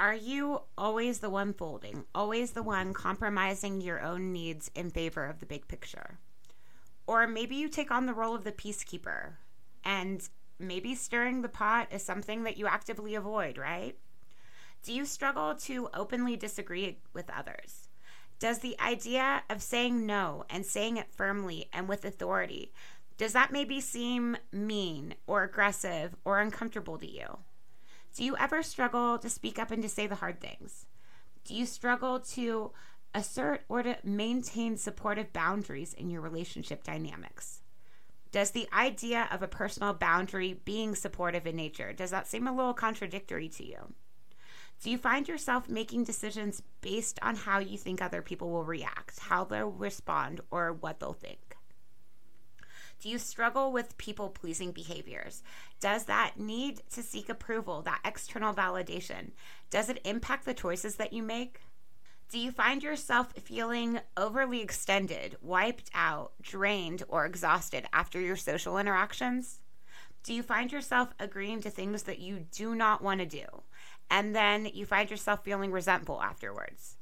Are you always the one folding, always the one compromising your own needs in favor of the big picture? Or maybe you take on the role of the peacekeeper, and maybe stirring the pot is something that you actively avoid, right? Do you struggle to openly disagree with others? Does the idea of saying no and saying it firmly and with authority, does that maybe seem mean or aggressive or uncomfortable to you? Do you ever struggle to speak up and to say the hard things? Do you struggle to assert or to maintain supportive boundaries in your relationship dynamics? Does the idea of a personal boundary being supportive in nature, does that seem a little contradictory to you? Do you find yourself making decisions based on how you think other people will react, how they'll respond, or what they'll think? Do you struggle with people pleasing behaviors? Does that need to seek approval, that external validation, does it impact the choices that you make? Do you find yourself feeling overly extended, wiped out, drained, or exhausted after your social interactions? Do you find yourself agreeing to things that you do not want to do? and then you find yourself feeling resentful afterwards?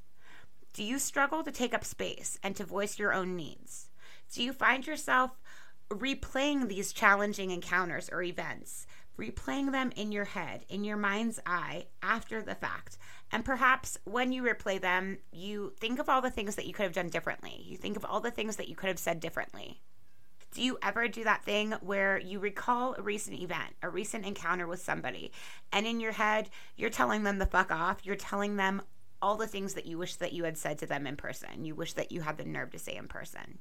Do you struggle to take up space and to voice your own needs? Do you find yourself replaying these challenging encounters or events, replaying them in your head, in your mind's eye after the fact? And perhaps when you replay them, you think of all the things that you could have done differently. You think of all the things that you could have said differently. Do you ever do that thing where you recall a recent event, a recent encounter with somebody, and in your head, you're telling them the fuck off? You're telling them all the things that you wish that you had said to them in person, you wish that you had the nerve to say in person.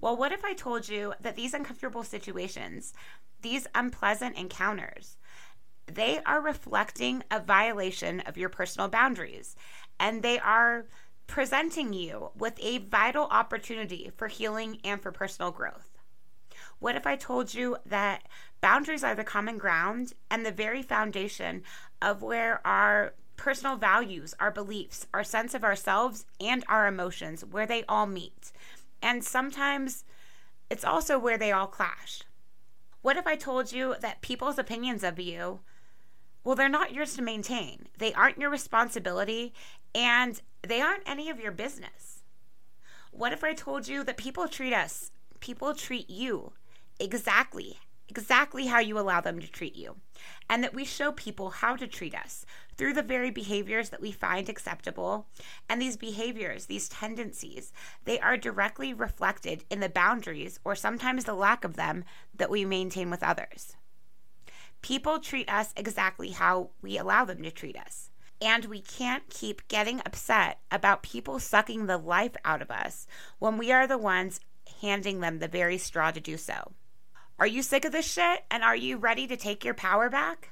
Well, what if I told you that these uncomfortable situations, these unpleasant encounters, they are reflecting a violation of your personal boundaries and they are presenting you with a vital opportunity for healing and for personal growth. What if I told you that boundaries are the common ground and the very foundation of where our personal values, our beliefs, our sense of ourselves, and our emotions, where they all meet? And sometimes it's also where they all clash. What if I told you that people's opinions of you, well, they're not yours to maintain, they aren't your responsibility, and they aren't any of your business? What if I told you that people treat us, people treat you exactly exactly how you allow them to treat you, and that we show people how to treat us through the very behaviors that we find acceptable. And these behaviors, these tendencies, they are directly reflected in the boundaries or sometimes the lack of them that we maintain with others. People treat us exactly how we allow them to treat us. And we can't keep getting upset about people sucking the life out of us when we are the ones handing them the very straw to do so. Are you sick of this shit and are you ready to take your power back?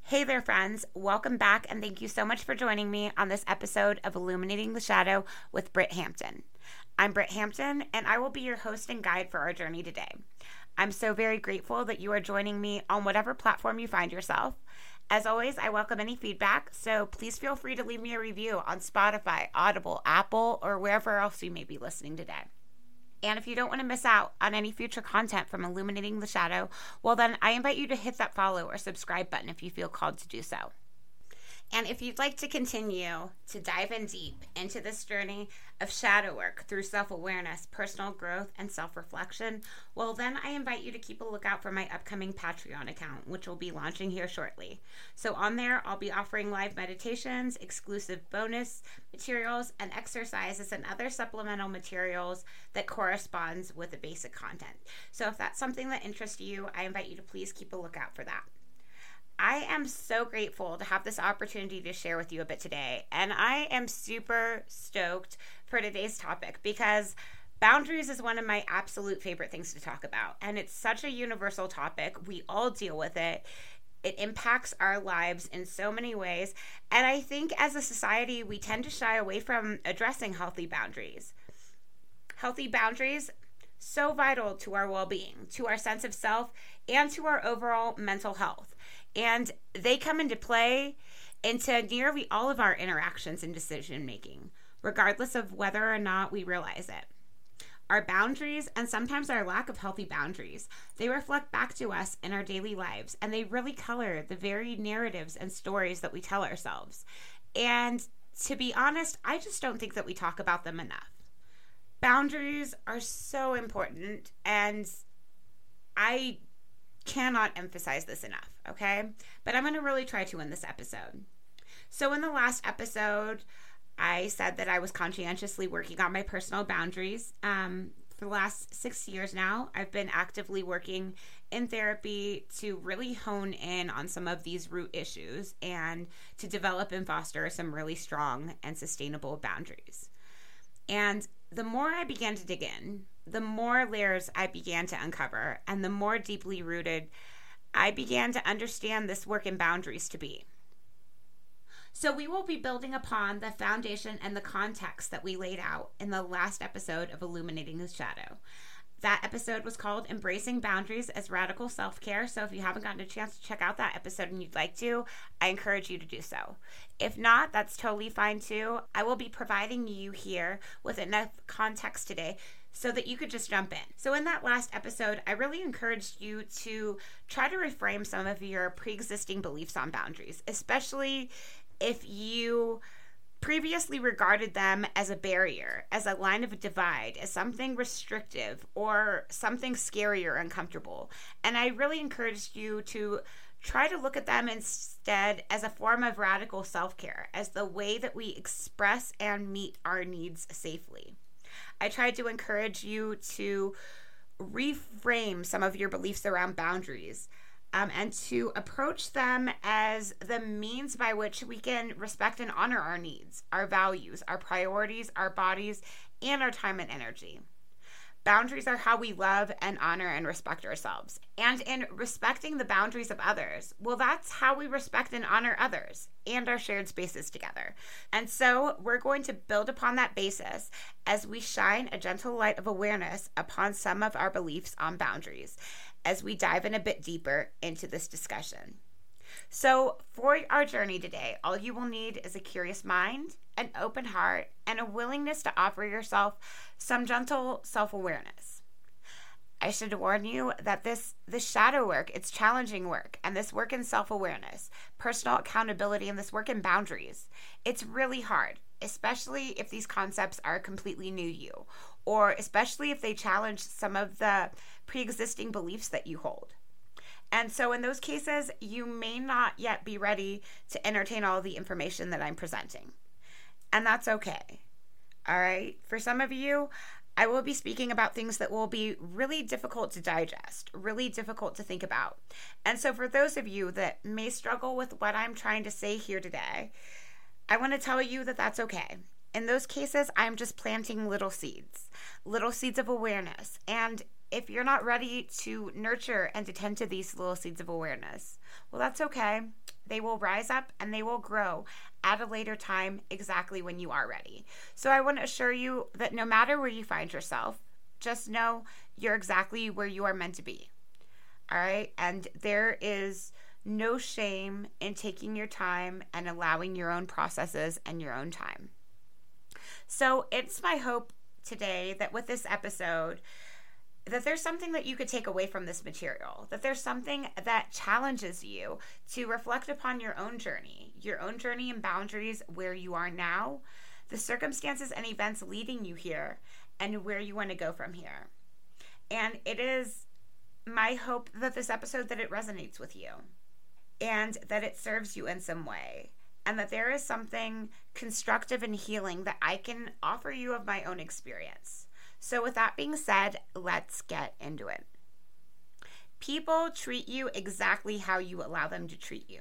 Hey there, friends. Welcome back and thank you so much for joining me on this episode of Illuminating the Shadow with Britt Hampton. I'm Britt Hampton and I will be your host and guide for our journey today. I'm so very grateful that you are joining me on whatever platform you find yourself. As always, I welcome any feedback, so please feel free to leave me a review on Spotify, Audible, Apple, or wherever else you may be listening today. And if you don't want to miss out on any future content from Illuminating the Shadow, well, then I invite you to hit that follow or subscribe button if you feel called to do so. And if you'd like to continue to dive in deep into this journey of shadow work through self awareness, personal growth, and self reflection, well, then I invite you to keep a lookout for my upcoming Patreon account, which will be launching here shortly. So, on there, I'll be offering live meditations, exclusive bonus materials, and exercises and other supplemental materials that corresponds with the basic content. So, if that's something that interests you, I invite you to please keep a lookout for that. I am so grateful to have this opportunity to share with you a bit today. And I am super stoked for today's topic because boundaries is one of my absolute favorite things to talk about. And it's such a universal topic. We all deal with it. It impacts our lives in so many ways. And I think as a society, we tend to shy away from addressing healthy boundaries. Healthy boundaries, so vital to our well being, to our sense of self, and to our overall mental health. And they come into play into nearly all of our interactions and decision making, regardless of whether or not we realize it. Our boundaries and sometimes our lack of healthy boundaries, they reflect back to us in our daily lives and they really color the very narratives and stories that we tell ourselves. And to be honest, I just don't think that we talk about them enough. Boundaries are so important and I cannot emphasize this enough, okay? But I'm going to really try to in this episode. So, in the last episode, I said that I was conscientiously working on my personal boundaries. Um, for the last six years now, I've been actively working in therapy to really hone in on some of these root issues and to develop and foster some really strong and sustainable boundaries. And the more I began to dig in, the more layers I began to uncover, and the more deeply rooted I began to understand this work in boundaries to be. So, we will be building upon the foundation and the context that we laid out in the last episode of Illuminating the Shadow. That episode was called Embracing Boundaries as Radical Self Care. So, if you haven't gotten a chance to check out that episode and you'd like to, I encourage you to do so. If not, that's totally fine too. I will be providing you here with enough context today so that you could just jump in. So, in that last episode, I really encouraged you to try to reframe some of your pre existing beliefs on boundaries, especially if you previously regarded them as a barrier, as a line of a divide, as something restrictive or something scary or uncomfortable. And I really encouraged you to try to look at them instead as a form of radical self care, as the way that we express and meet our needs safely. I tried to encourage you to reframe some of your beliefs around boundaries um, and to approach them as the means by which we can respect and honor our needs, our values, our priorities, our bodies, and our time and energy. Boundaries are how we love and honor and respect ourselves. And in respecting the boundaries of others, well, that's how we respect and honor others and our shared spaces together. And so we're going to build upon that basis as we shine a gentle light of awareness upon some of our beliefs on boundaries as we dive in a bit deeper into this discussion. So, for our journey today, all you will need is a curious mind, an open heart, and a willingness to offer yourself some gentle self awareness. I should warn you that this this shadow work, it's challenging work, and this work in self-awareness, personal accountability, and this work in boundaries, it's really hard, especially if these concepts are completely new to you, or especially if they challenge some of the pre-existing beliefs that you hold. And so, in those cases, you may not yet be ready to entertain all the information that I'm presenting. And that's okay. All right. For some of you, I will be speaking about things that will be really difficult to digest, really difficult to think about. And so, for those of you that may struggle with what I'm trying to say here today, I want to tell you that that's okay. In those cases, I'm just planting little seeds, little seeds of awareness. And if you're not ready to nurture and to tend to these little seeds of awareness, well, that's okay. They will rise up and they will grow at a later time exactly when you are ready. So I want to assure you that no matter where you find yourself, just know you're exactly where you are meant to be. All right. And there is no shame in taking your time and allowing your own processes and your own time. So it's my hope today that with this episode, that there's something that you could take away from this material, that there's something that challenges you to reflect upon your own journey, your own journey and boundaries, where you are now, the circumstances and events leading you here, and where you want to go from here. And it is my hope that this episode that it resonates with you and that it serves you in some way and that there is something constructive and healing that I can offer you of my own experience. So, with that being said, let's get into it. People treat you exactly how you allow them to treat you.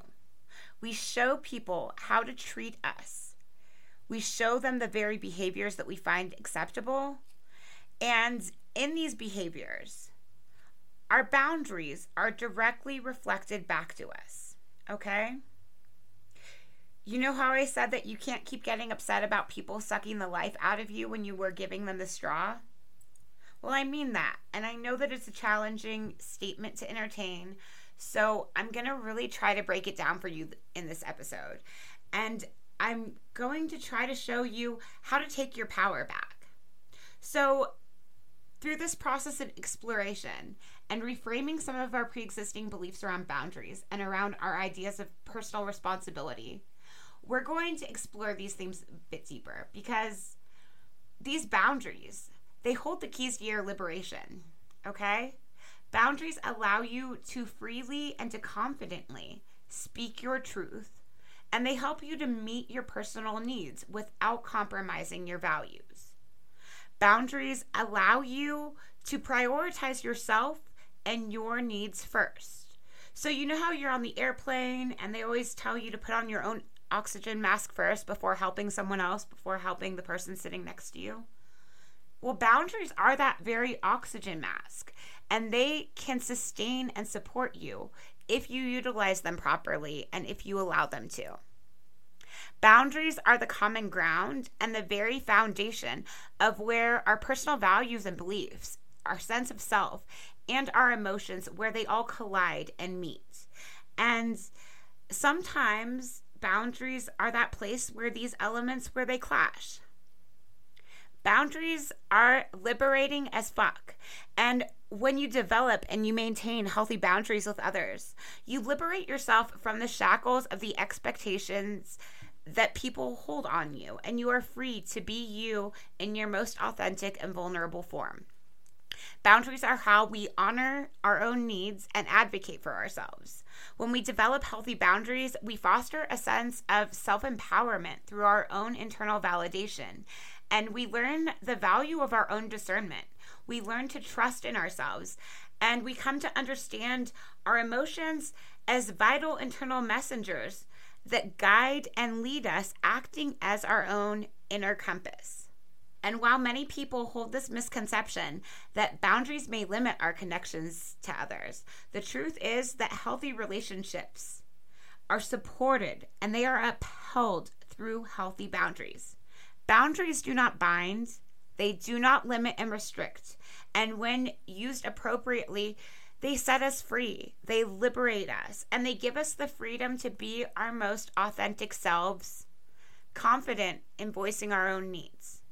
We show people how to treat us. We show them the very behaviors that we find acceptable. And in these behaviors, our boundaries are directly reflected back to us. Okay? You know how I said that you can't keep getting upset about people sucking the life out of you when you were giving them the straw? Well, I mean that. And I know that it's a challenging statement to entertain. So I'm going to really try to break it down for you in this episode. And I'm going to try to show you how to take your power back. So, Through this process of exploration and reframing some of our pre existing beliefs around boundaries and around our ideas of personal responsibility, we're going to explore these themes a bit deeper because these boundaries, they hold the keys to your liberation, okay? Boundaries allow you to freely and to confidently speak your truth, and they help you to meet your personal needs without compromising your values. Boundaries allow you to prioritize yourself and your needs first. So, you know how you're on the airplane and they always tell you to put on your own oxygen mask first before helping someone else, before helping the person sitting next to you? Well, boundaries are that very oxygen mask, and they can sustain and support you if you utilize them properly and if you allow them to. Boundaries are the common ground and the very foundation of where our personal values and beliefs, our sense of self, and our emotions, where they all collide and meet. And sometimes boundaries are that place where these elements where they clash. Boundaries are liberating as fuck. And when you develop and you maintain healthy boundaries with others, you liberate yourself from the shackles of the expectations that people hold on you, and you are free to be you in your most authentic and vulnerable form. Boundaries are how we honor our own needs and advocate for ourselves. When we develop healthy boundaries, we foster a sense of self empowerment through our own internal validation. And we learn the value of our own discernment. We learn to trust in ourselves. And we come to understand our emotions as vital internal messengers that guide and lead us, acting as our own inner compass. And while many people hold this misconception that boundaries may limit our connections to others, the truth is that healthy relationships are supported and they are upheld through healthy boundaries. Boundaries do not bind, they do not limit and restrict. And when used appropriately, they set us free, they liberate us, and they give us the freedom to be our most authentic selves, confident in voicing our own needs.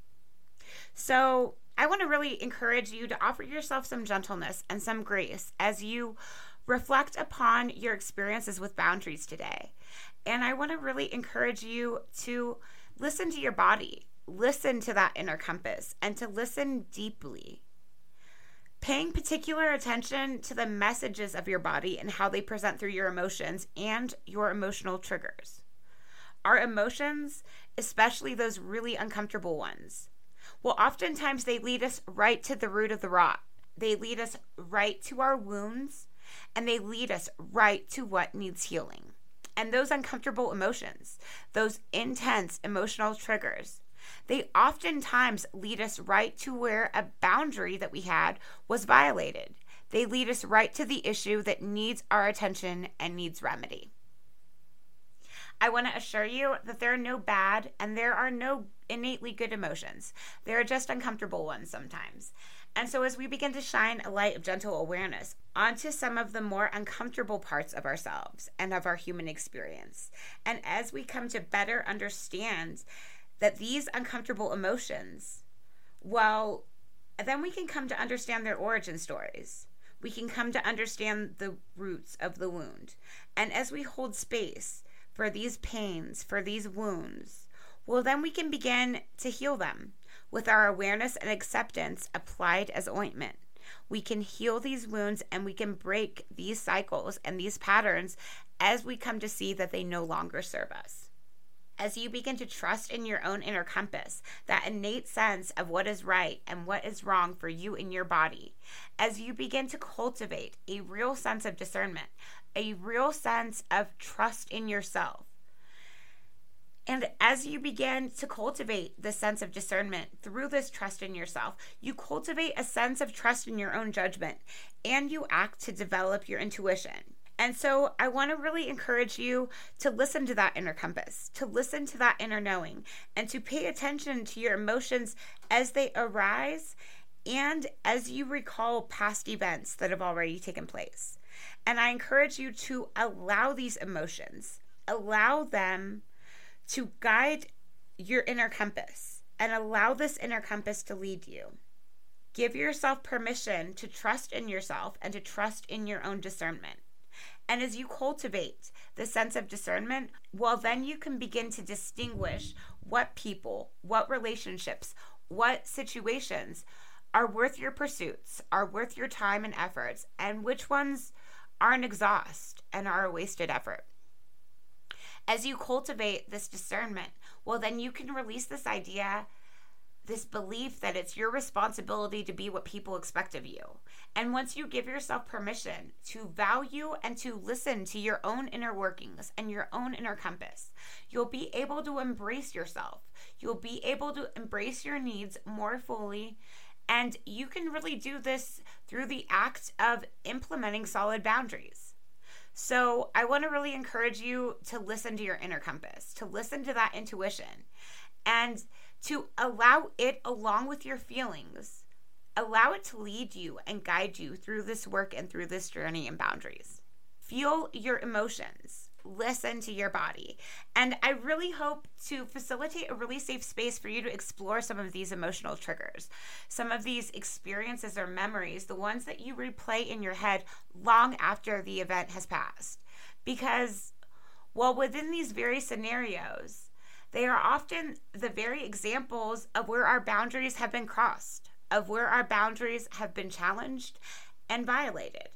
So I want to really encourage you to offer yourself some gentleness and some grace as you reflect upon your experiences with boundaries today. And I want to really encourage you to listen to your body, listen to that inner compass, and to listen deeply. Paying particular attention to the messages of your body and how they present through your emotions and your emotional triggers. Our emotions, especially those really uncomfortable ones, well, oftentimes they lead us right to the root of the rot. They lead us right to our wounds and they lead us right to what needs healing. And those uncomfortable emotions, those intense emotional triggers, they oftentimes lead us right to where a boundary that we had was violated. They lead us right to the issue that needs our attention and needs remedy. I want to assure you that there are no bad and there are no innately good emotions. There are just uncomfortable ones sometimes. And so, as we begin to shine a light of gentle awareness onto some of the more uncomfortable parts of ourselves and of our human experience, and as we come to better understand that these uncomfortable emotions, well, then we can come to understand their origin stories. We can come to understand the roots of the wound. And as we hold space for these pains, for these wounds, well, then we can begin to heal them with our awareness and acceptance applied as ointment. We can heal these wounds and we can break these cycles and these patterns as we come to see that they no longer serve us. As you begin to trust in your own inner compass, that innate sense of what is right and what is wrong for you in your body, as you begin to cultivate a real sense of discernment, a real sense of trust in yourself. And as you begin to cultivate the sense of discernment through this trust in yourself, you cultivate a sense of trust in your own judgment and you act to develop your intuition. And so I want to really encourage you to listen to that inner compass, to listen to that inner knowing, and to pay attention to your emotions as they arise and as you recall past events that have already taken place. And I encourage you to allow these emotions, allow them to guide your inner compass, and allow this inner compass to lead you. Give yourself permission to trust in yourself and to trust in your own discernment. And as you cultivate the sense of discernment, well, then you can begin to distinguish what people, what relationships, what situations are worth your pursuits, are worth your time and efforts, and which ones are an exhaust and are a wasted effort. As you cultivate this discernment, well, then you can release this idea this belief that it's your responsibility to be what people expect of you. And once you give yourself permission to value and to listen to your own inner workings and your own inner compass, you'll be able to embrace yourself. You'll be able to embrace your needs more fully. And you can really do this through the act of implementing solid boundaries. So, I want to really encourage you to listen to your inner compass, to listen to that intuition. And to allow it along with your feelings. Allow it to lead you and guide you through this work and through this journey and boundaries. Feel your emotions. Listen to your body. And I really hope to facilitate a really safe space for you to explore some of these emotional triggers, some of these experiences or memories, the ones that you replay in your head long after the event has passed. Because, well, within these very scenarios, they are often the very examples of where our boundaries have been crossed, of where our boundaries have been challenged and violated.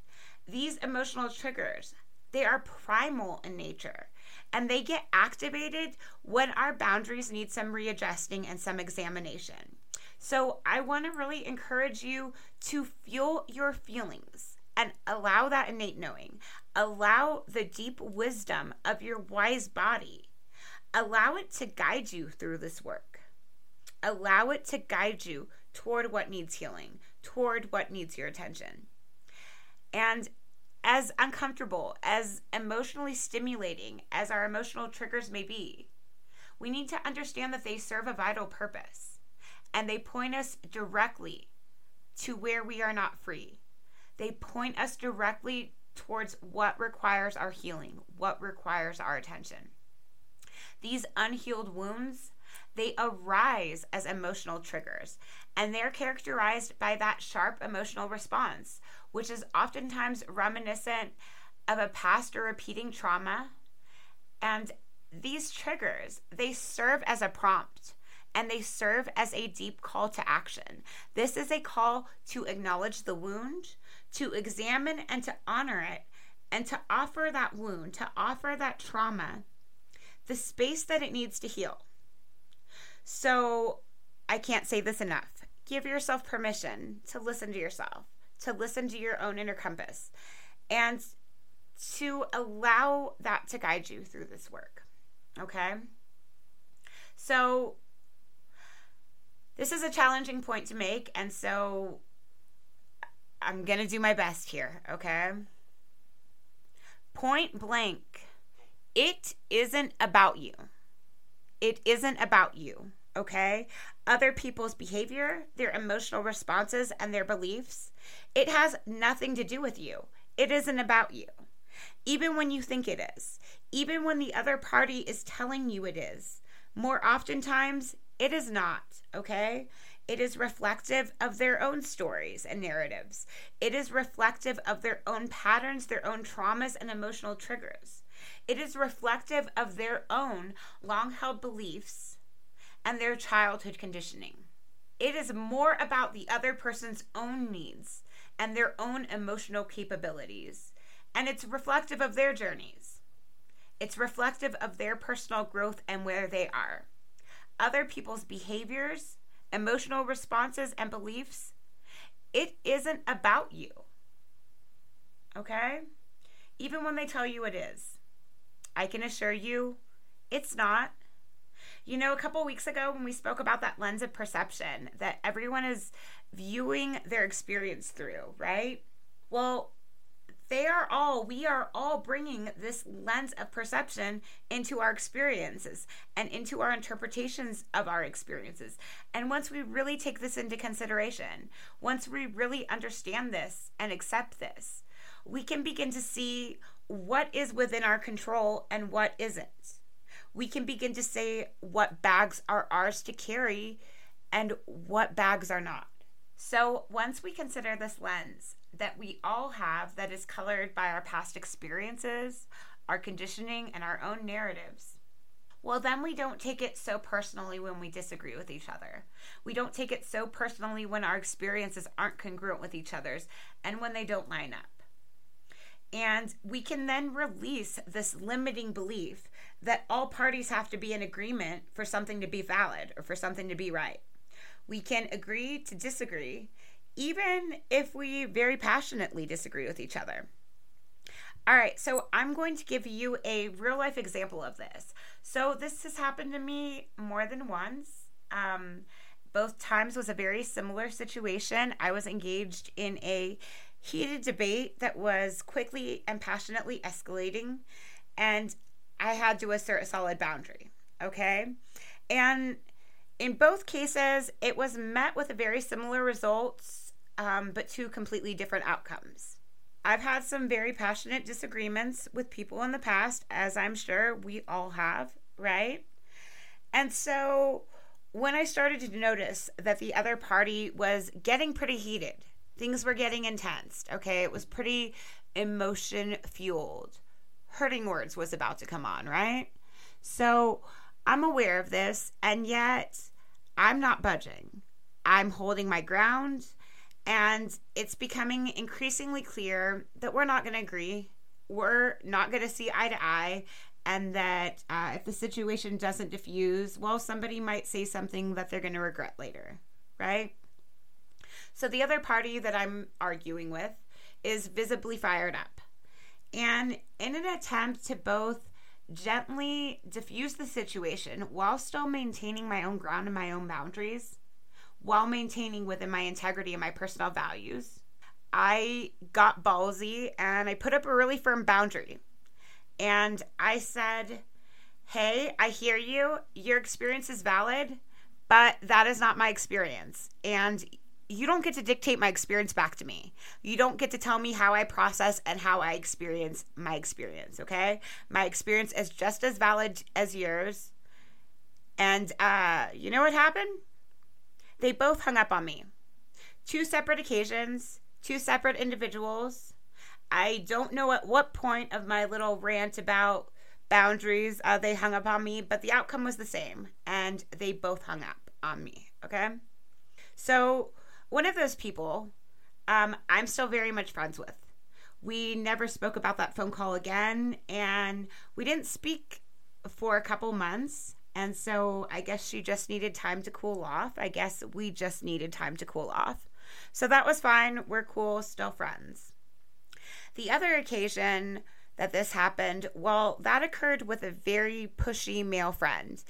These emotional triggers, they are primal in nature and they get activated when our boundaries need some readjusting and some examination. So, I want to really encourage you to feel your feelings and allow that innate knowing. Allow the deep wisdom of your wise body Allow it to guide you through this work. Allow it to guide you toward what needs healing, toward what needs your attention. And as uncomfortable, as emotionally stimulating as our emotional triggers may be, we need to understand that they serve a vital purpose and they point us directly to where we are not free. They point us directly towards what requires our healing, what requires our attention. These unhealed wounds, they arise as emotional triggers, and they're characterized by that sharp emotional response, which is oftentimes reminiscent of a past or repeating trauma. And these triggers, they serve as a prompt and they serve as a deep call to action. This is a call to acknowledge the wound, to examine and to honor it, and to offer that wound, to offer that trauma the space that it needs to heal. So I can't say this enough. Give yourself permission to listen to yourself, to listen to your own inner compass, and to allow that to guide you through this work. Okay? So, this is a challenging point to make, and so I'm going to do my best here, okay? Point blank it isn't about you. It isn't about you, okay? Other people's behavior, their emotional responses, and their beliefs, it has nothing to do with you. It isn't about you. Even when you think it is, even when the other party is telling you it is, more oftentimes it is not, okay? It is reflective of their own stories and narratives. It is reflective of their own patterns, their own traumas, and emotional triggers. It is reflective of their own long held beliefs and their childhood conditioning. It is more about the other person's own needs and their own emotional capabilities, and it's reflective of their journeys. It's reflective of their personal growth and where they are. Other people's behaviors, emotional responses, and beliefs, it isn't about you. Okay? Even when they tell you it is. I can assure you it's not. You know, a couple weeks ago when we spoke about that lens of perception that everyone is viewing their experience through, right? Well, they are all, we are all bringing this lens of perception into our experiences and into our interpretations of our experiences. And once we really take this into consideration, once we really understand this and accept this, we can begin to see what is within our control and what isn't. We can begin to say what bags are ours to carry and what bags are not. So, once we consider this lens that we all have that is colored by our past experiences, our conditioning, and our own narratives, well, then we don't take it so personally when we disagree with each other. We don't take it so personally when our experiences aren't congruent with each other's and when they don't line up. And we can then release this limiting belief that all parties have to be in agreement for something to be valid or for something to be right. We can agree to disagree, even if we very passionately disagree with each other. All right, so I'm going to give you a real life example of this. So, this has happened to me more than once. Um, both times was a very similar situation. I was engaged in a heated debate that was quickly and passionately escalating, and I had to assert a solid boundary. Okay. And in both cases, it was met with very similar results, um, but two completely different outcomes. I've had some very passionate disagreements with people in the past, as I'm sure we all have, right? And so when I started to notice that the other party was getting pretty heated, things were getting intense, okay? It was pretty emotion fueled. Hurting words was about to come on, right? So I'm aware of this, and yet I'm not budging. I'm holding my ground, and it's becoming increasingly clear that we're not going to agree. We're not going to see eye to eye, and that uh, if the situation doesn't diffuse, well, somebody might say something that they're going to regret later, right? So the other party that I'm arguing with is visibly fired up. And in an attempt to both gently diffuse the situation while still maintaining my own ground and my own boundaries, while maintaining within my integrity and my personal values. I got ballsy and I put up a really firm boundary. And I said, Hey, I hear you. Your experience is valid, but that is not my experience. And you don't get to dictate my experience back to me. You don't get to tell me how I process and how I experience my experience, okay? My experience is just as valid as yours. And uh, you know what happened? They both hung up on me. Two separate occasions, two separate individuals. I don't know at what point of my little rant about boundaries uh, they hung up on me, but the outcome was the same, and they both hung up on me, okay? So, one of those people um, I'm still very much friends with. We never spoke about that phone call again, and we didn't speak for a couple months. And so I guess she just needed time to cool off. I guess we just needed time to cool off. So that was fine. We're cool, still friends. The other occasion that this happened, well, that occurred with a very pushy male friend.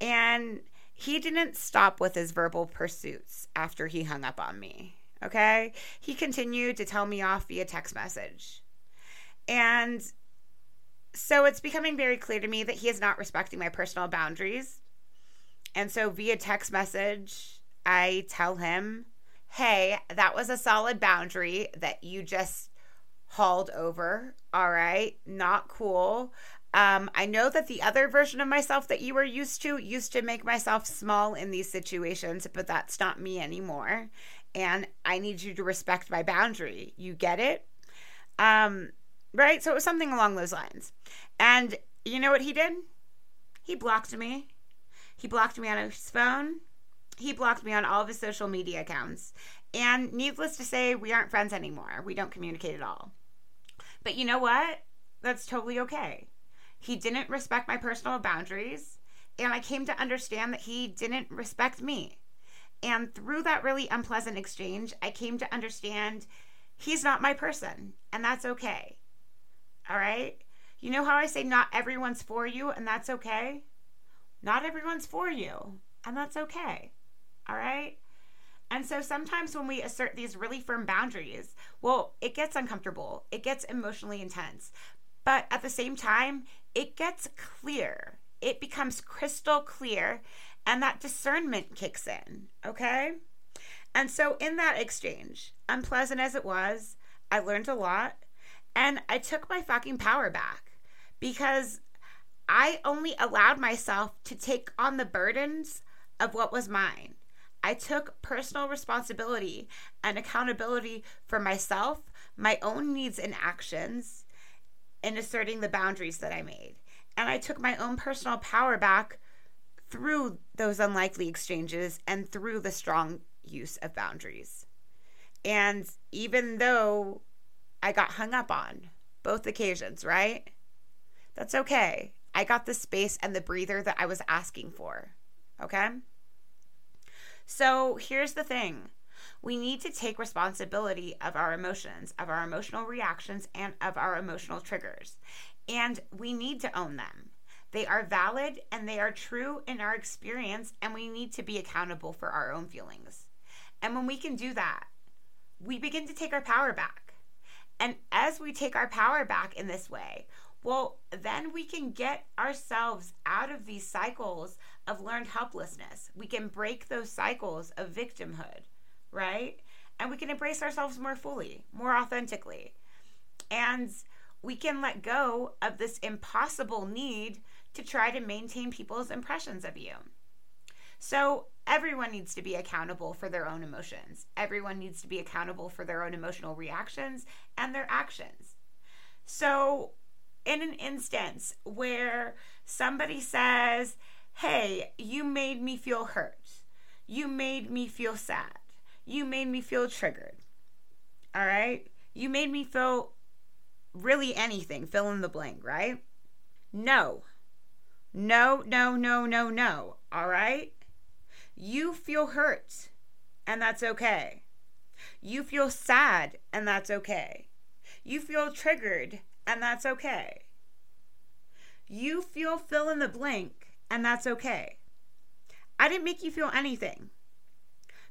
And he didn't stop with his verbal pursuits after he hung up on me. Okay. He continued to tell me off via text message. And so it's becoming very clear to me that he is not respecting my personal boundaries. And so via text message, I tell him, hey, that was a solid boundary that you just hauled over. All right. Not cool. Um, I know that the other version of myself that you were used to used to make myself small in these situations, but that's not me anymore. And I need you to respect my boundary. You get it? Um, right? So it was something along those lines. And you know what he did? He blocked me. He blocked me on his phone. He blocked me on all of his social media accounts. And needless to say, we aren't friends anymore. We don't communicate at all. But you know what? That's totally okay he didn't respect my personal boundaries. And I came to understand that he didn't respect me. And through that really unpleasant exchange, I came to understand he's not my person. And that's okay. All right? You know how I say not everyone's for you, and that's okay? Not everyone's for you, and that's okay. All right? And so sometimes when we assert these really firm boundaries, well, it gets uncomfortable. It gets emotionally intense. But at the same time, it gets clear. It becomes crystal clear, and that discernment kicks in. Okay? And so, in that exchange, unpleasant as it was, I learned a lot and I took my fucking power back because I only allowed myself to take on the burdens of what was mine. I took personal responsibility and accountability for myself, my own needs and actions, in asserting the boundaries that I made. And I took my own personal power back through those unlikely exchanges and through the strong use of boundaries. And even though I got hung up on both occasions, right? That's okay. I got the space and the breather that I was asking for. Okay? So here's the thing we need to take responsibility of our emotions, of our emotional reactions, and of our emotional triggers. And we need to own them. They are valid and they are true in our experience, and we need to be accountable for our own feelings. And when we can do that, we begin to take our power back. And as we take our power back in this way, well, then we can get ourselves out of these cycles of learned helplessness. We can break those cycles of victimhood, right? And we can embrace ourselves more fully, more authentically. And we can let go of this impossible need to try to maintain people's impressions of you. So, everyone needs to be accountable for their own emotions. Everyone needs to be accountable for their own emotional reactions and their actions. So, in an instance where somebody says, Hey, you made me feel hurt. You made me feel sad. You made me feel triggered. All right? You made me feel really anything, fill in the blank, right? No. No, no, no, no, no. All right? You feel hurt, and that's okay. You feel sad, and that's okay. You feel triggered, and that's okay. You feel fill in the blank, and that's okay. I didn't make you feel anything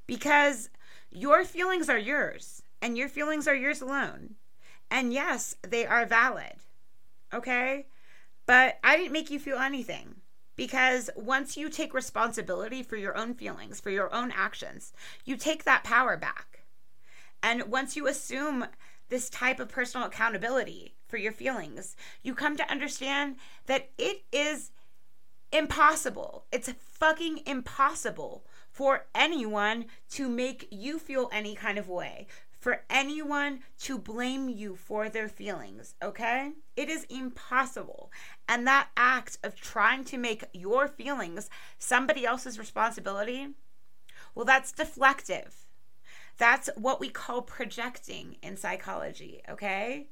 because your feelings are yours, and your feelings are yours alone. And yes, they are valid. Okay? But I didn't make you feel anything because once you take responsibility for your own feelings, for your own actions, you take that power back. And once you assume this type of personal accountability for your feelings, you come to understand that it is impossible. It's fucking impossible for anyone to make you feel any kind of way, for anyone to blame you for their feelings, okay? It is impossible. And that act of trying to make your feelings somebody else's responsibility, well, that's deflective. That's what we call projecting in psychology, okay?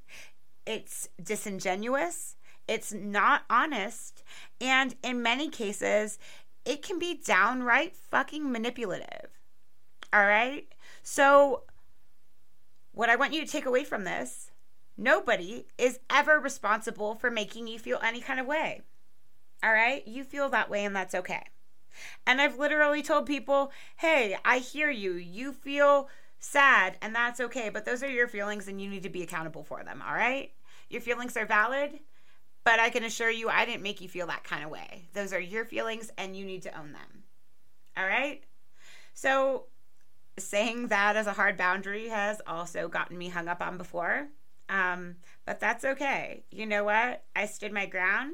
It's disingenuous, it's not honest, and in many cases, it can be downright fucking manipulative. All right? So, what I want you to take away from this nobody is ever responsible for making you feel any kind of way. All right? You feel that way, and that's okay. And I've literally told people, hey, I hear you. You feel sad, and that's okay, but those are your feelings, and you need to be accountable for them. All right? Your feelings are valid, but I can assure you, I didn't make you feel that kind of way. Those are your feelings, and you need to own them. All right? So, saying that as a hard boundary has also gotten me hung up on before. Um, but that's okay. You know what? I stood my ground.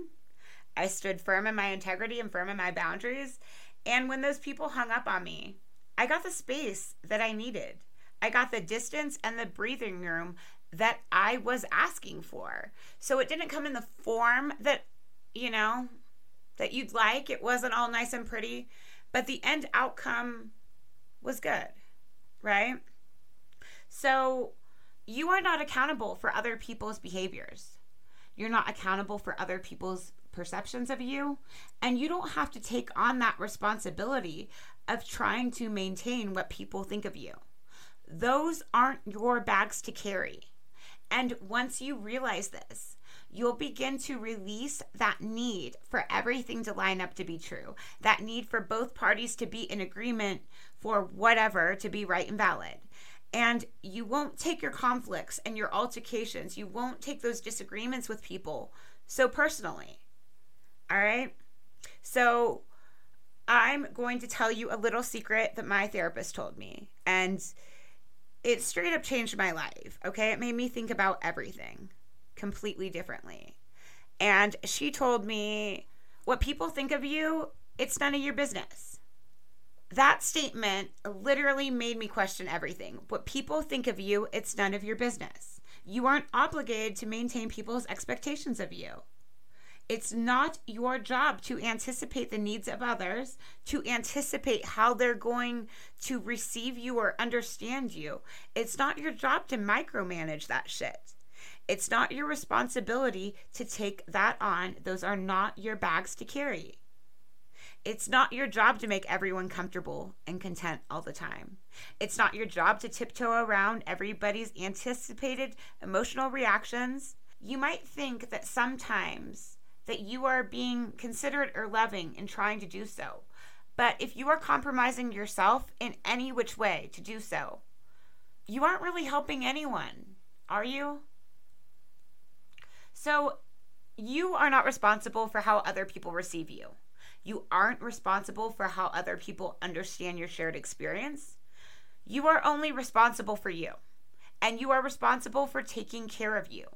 I stood firm in my integrity and firm in my boundaries. And when those people hung up on me, I got the space that I needed. I got the distance and the breathing room that I was asking for. So it didn't come in the form that, you know, that you'd like. It wasn't all nice and pretty, but the end outcome was good right? So you are not accountable for other people's behaviors. You're not accountable for other people's perceptions of you. And you don't have to take on that responsibility of trying to maintain what people think of you. Those aren't your bags to carry. And once you realize this, you'll begin to release that need for everything to line up to be true, that need for both parties to be in agreement for whatever to be right and valid. And you won't take your conflicts and your altercations, you won't take those disagreements with people so personally. All right? So, I'm going to tell you a little secret that my therapist told me. And it straight up changed my life. Okay. It made me think about everything completely differently. And she told me, what people think of you, it's none of your business. that statement literally made me question everything. What people think of you, it's none of your business. You aren't obligated to maintain people's expectations of you. It's not your job to anticipate the needs of others, to anticipate how they're going to receive you or understand you. It's not your job to micromanage that shit. It's not your responsibility to take that on. Those are not your bags to carry. It's not your job to make everyone comfortable and content all the time. It's not your job to tiptoe around everybody's anticipated emotional reactions. You might think that sometimes that you are being considerate or loving in trying to do so. But if you are compromising yourself in any which way to do so, you aren't really helping anyone, are you? So, you are not responsible for how other people receive you. You aren't responsible for how other people understand your shared experience. You are only responsible for you, and you are responsible for taking care of you.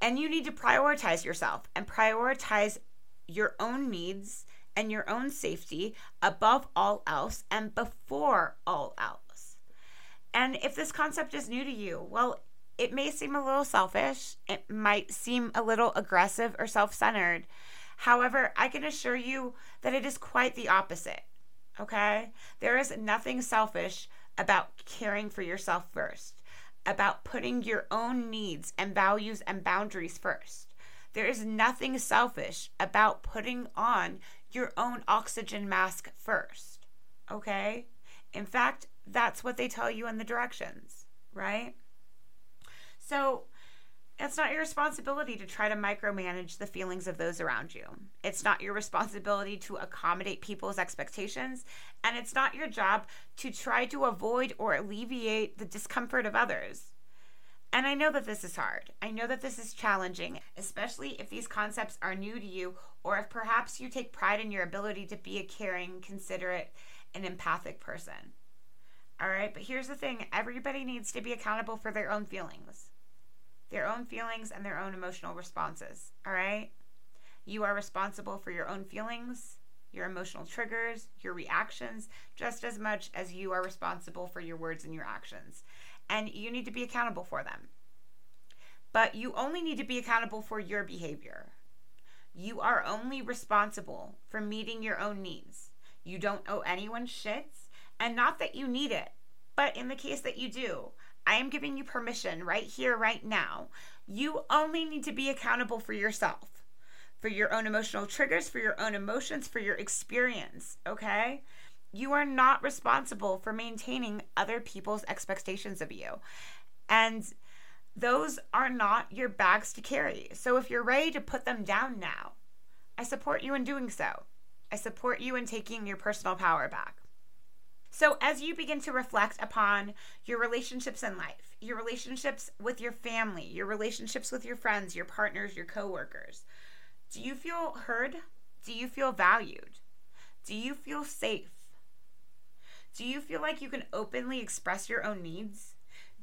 And you need to prioritize yourself and prioritize your own needs and your own safety above all else and before all else. And if this concept is new to you, well, it may seem a little selfish, it might seem a little aggressive or self centered However, I can assure you that it is quite the opposite. Okay? There is nothing selfish about caring for yourself first, about putting your own needs and values and boundaries first. There is nothing selfish about putting on your own oxygen mask first. Okay? In fact, that's what they tell you in the directions, right? So, it's not your responsibility to try to micromanage the feelings of those around you. It's not your responsibility to accommodate people's expectations, and it's not your job to try to avoid or alleviate the discomfort of others. And I know that this is hard. I know that this is challenging, especially if these concepts are new to you, or if perhaps you take pride in your ability to be a caring, considerate, and empathic person. All right, but here's the thing everybody needs to be accountable for their own feelings their own feelings and their own emotional responses. All right? You are responsible for your own feelings, your emotional triggers, your reactions, just as much as you are responsible for your words and your actions. And you need to be accountable for them. But you only need to be accountable for your behavior. You are only responsible for meeting your own needs. You don't owe anyone shit, and not that you need it, but in the case that you do, I am giving you permission right here, right now. You only need to be accountable for yourself, for your own emotional triggers, for your own emotions, for your experience, okay? You are not responsible for maintaining other people's expectations of you. And those are not your bags to carry. So if you're ready to put them down now, I support you in doing so. I support you in taking your personal power back. So, as you begin to reflect upon your relationships in life, your relationships with your family, your relationships with your friends, your partners, your coworkers, do you feel heard? Do you feel valued? Do you feel safe? Do you feel like you can openly express your own needs?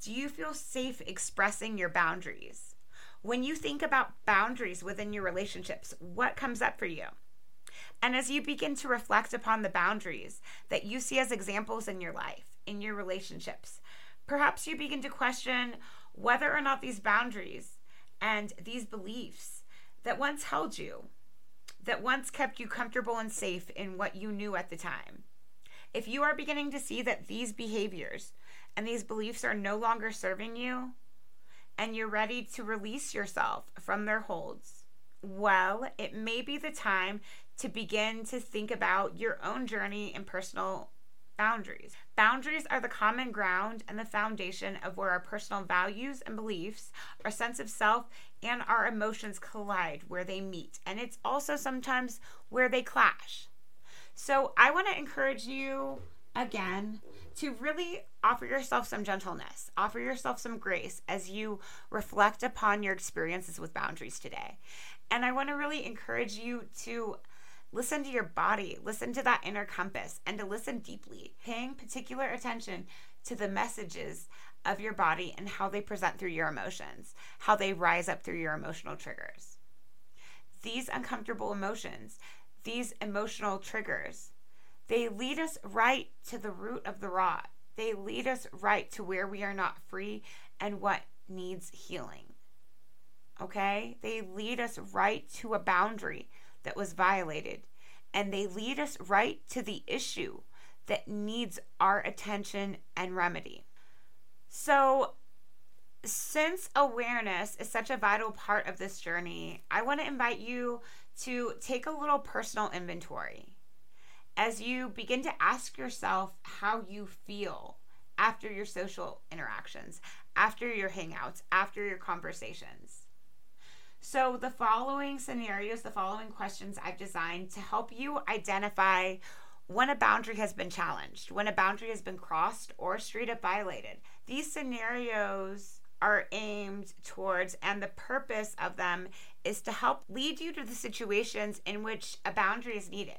Do you feel safe expressing your boundaries? When you think about boundaries within your relationships, what comes up for you? And as you begin to reflect upon the boundaries that you see as examples in your life, in your relationships, perhaps you begin to question whether or not these boundaries and these beliefs that once held you, that once kept you comfortable and safe in what you knew at the time, if you are beginning to see that these behaviors and these beliefs are no longer serving you, and you're ready to release yourself from their holds, well, it may be the time to begin to think about your own journey and personal boundaries. Boundaries are the common ground and the foundation of where our personal values and beliefs, our sense of self, and our emotions collide, where they meet. And it's also sometimes where they clash. So I want to encourage you again to really offer yourself some gentleness, offer yourself some grace as you reflect upon your experiences with boundaries today. And I want to really encourage you to Listen to your body, listen to that inner compass, and to listen deeply, paying particular attention to the messages of your body and how they present through your emotions, how they rise up through your emotional triggers. These uncomfortable emotions, these emotional triggers, They lead us right to the root of the rot. They lead us right to where we are not free and what needs healing. Okay? They lead us right to a boundary that was violated. And they lead us right to the issue that needs our attention and remedy. So, since awareness is such a vital part of this journey, I want to invite you to take a little personal inventory as you begin to ask yourself how you feel after your social interactions, after your hangouts, after your conversations. So, the following scenarios, the following questions I've designed to help you identify when a boundary has been challenged, when a boundary has been crossed or straight up violated. These scenarios are aimed towards, and the purpose of them is to help lead you to the situations in which a boundary is needed.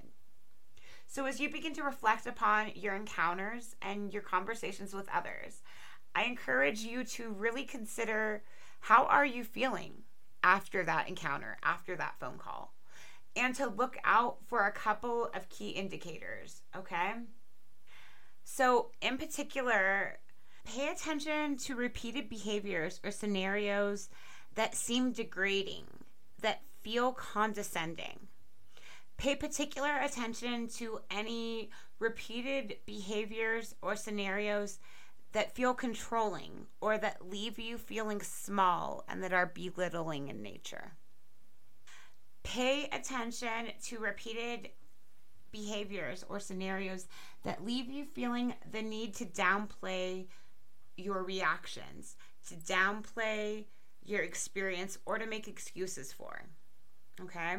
So, as you begin to reflect upon your encounters and your conversations with others, I encourage you to really consider how are you feeling after that encounter, after that phone call, and to look out for a couple of key indicators, okay? So, in particular, pay attention to repeated behaviors or scenarios that seem degrading, that feel condescending. Pay particular attention to any repeated behaviors or scenarios that feel controlling or that leave you feeling small and that are belittling in nature. Pay attention to repeated behaviors or scenarios that leave you feeling the need to downplay your reactions, to downplay your experience, or to make excuses for. Okay?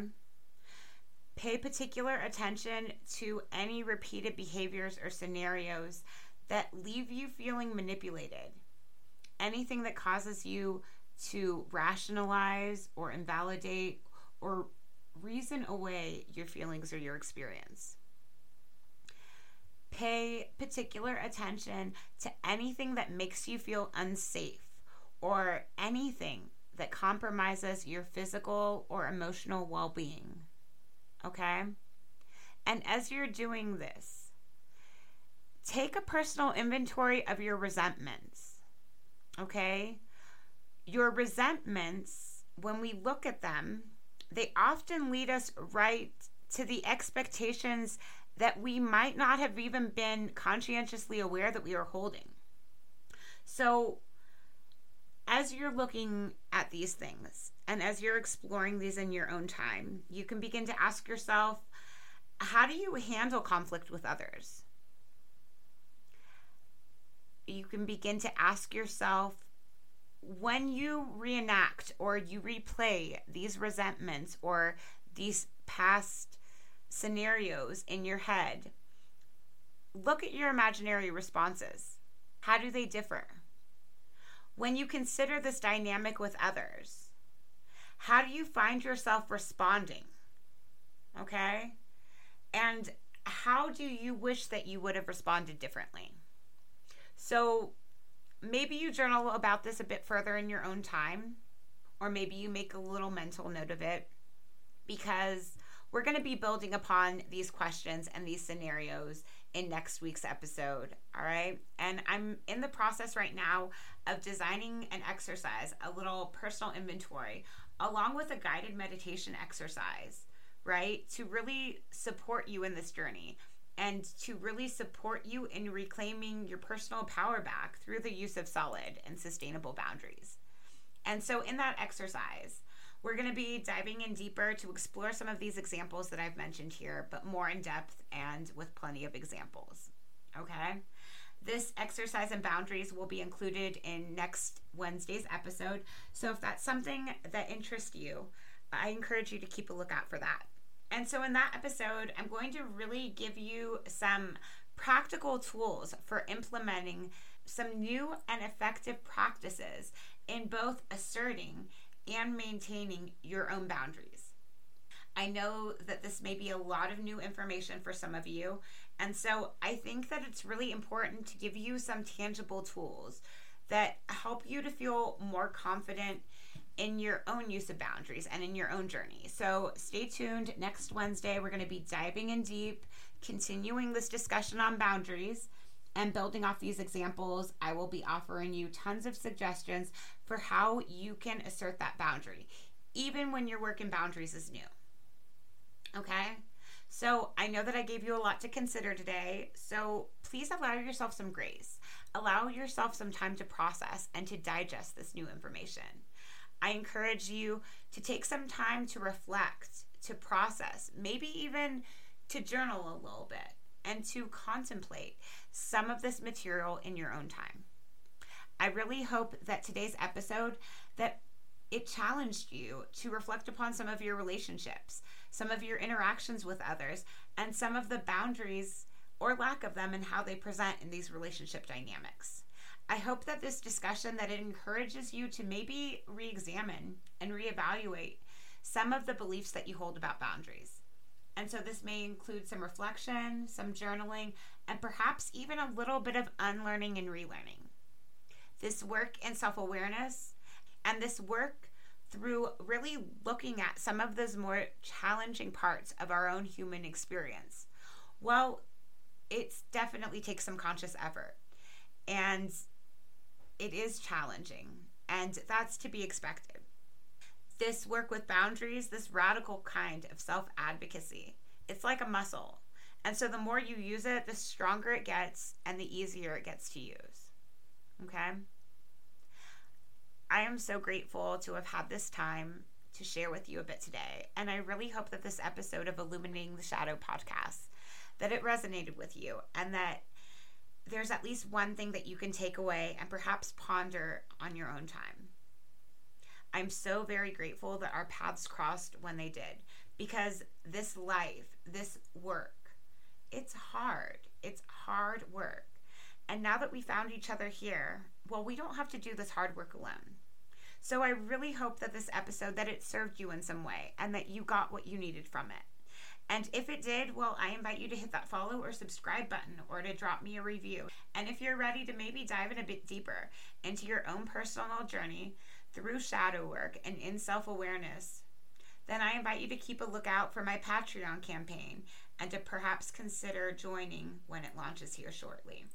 Pay particular attention to any repeated behaviors or scenarios that leave you feeling manipulated. Anything that causes you to rationalize or invalidate or reason away your feelings or your experience. Pay particular attention to anything that makes you feel unsafe or anything that compromises your physical or emotional well being. Okay? And as you're doing this, take a personal inventory of your resentments. Okay? Your resentments, when we look at them, they often lead us right to the expectations that we might not have even been conscientiously aware that we are holding. So, as you're looking at these things and as you're exploring these in your own time, you can begin to ask yourself how do you handle conflict with others? You can begin to ask yourself when you reenact or you replay these resentments or these past scenarios in your head, look at your imaginary responses. How do they differ? When you consider this dynamic with others, how do you find yourself responding? Okay? And how do you wish that you would have responded differently? So maybe you journal about this a bit further in your own time, or maybe you make a little mental note of it because we're going to be building upon these questions and these scenarios in next week's episode. All right. And I'm in the process right now of designing an exercise, a little personal inventory, along with a guided meditation exercise, right? To really support you in this journey and to really support you in reclaiming your personal power back through the use of solid and sustainable boundaries. And so, in that exercise, we're going to be diving in deeper to explore some of these examples that I've mentioned here, but more in depth and with plenty of examples. Okay? This exercise and boundaries will be included in next Wednesday's episode. So if that's something that interests you, I encourage you to keep a lookout for that. And so in that episode, I'm going to really give you some practical tools for implementing some new and effective practices in both asserting and maintaining your own boundaries. I know that this may be a lot of new information for some of you, and so I think that it's really important to give you some tangible tools that help you to feel more confident in your own use of boundaries and in your own journey. So stay tuned. Next Wednesday, we're going to be diving in deep, continuing this discussion on boundaries. And building off these examples, I will be offering you tons of suggestions for how you can assert that boundary, even when your work in boundaries is new. Okay? So I know that I gave you a lot to consider today. So please allow yourself some grace. Allow yourself some time to process and to digest this new information. I encourage you to take some time to reflect, to process, maybe even to journal a little bit and to contemplate some of this material in your own time. I really hope that today's episode that it challenged you to reflect upon some of your relationships, some of your interactions with others, and some of the boundaries or lack of them and how they present in these relationship dynamics. I hope that this discussion that it encourages you to maybe re-examine and reevaluate some of the beliefs that you hold about boundaries. And so this may include some reflection, some journaling, and perhaps even a little bit of unlearning and relearning. This work in self-awareness and this work through really looking at some of those more challenging parts of our own human experience. Well, it definitely takes some conscious effort. And it is challenging, and that's to be expected. This work with boundaries, this radical kind of self advocacy, it's like a muscle. And so the more you use it, the stronger it gets and the easier it gets to use. Okay? I am so grateful to have had this time to share with you a bit today. And I really hope that this episode of Illuminating the Shadow podcast that it resonated with you and that there's at least one thing that you can take away and perhaps ponder on your own time. I'm so very grateful that our paths crossed when they did because this life, this work, it's hard. It's hard work. And now that we found each other here, well, we don't have to do this hard work alone. So I really hope that this episode that it served you in some way and that you got what you needed from it. And if it did, well, I invite you to hit that follow or subscribe button or to drop me a review. And if you're ready to maybe dive in a bit deeper into your own personal journey through shadow work and in self awareness, then I invite you to keep a lookout for my Patreon campaign and to perhaps consider joining when it launches here shortly.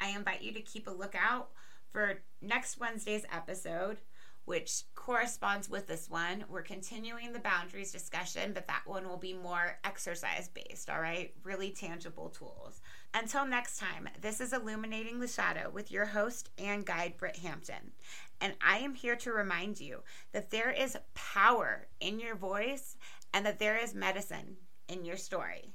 I invite you to keep a lookout for next Wednesday's episode which corresponds with this one. We're continuing the boundaries discussion, but that one will be more exercise based, all right? Really tangible tools. Until next time, this is Illuminating the Shadow with your host and guide, Britt Hampton. And I am here to remind you that there is power in your voice and that there is medicine in your story.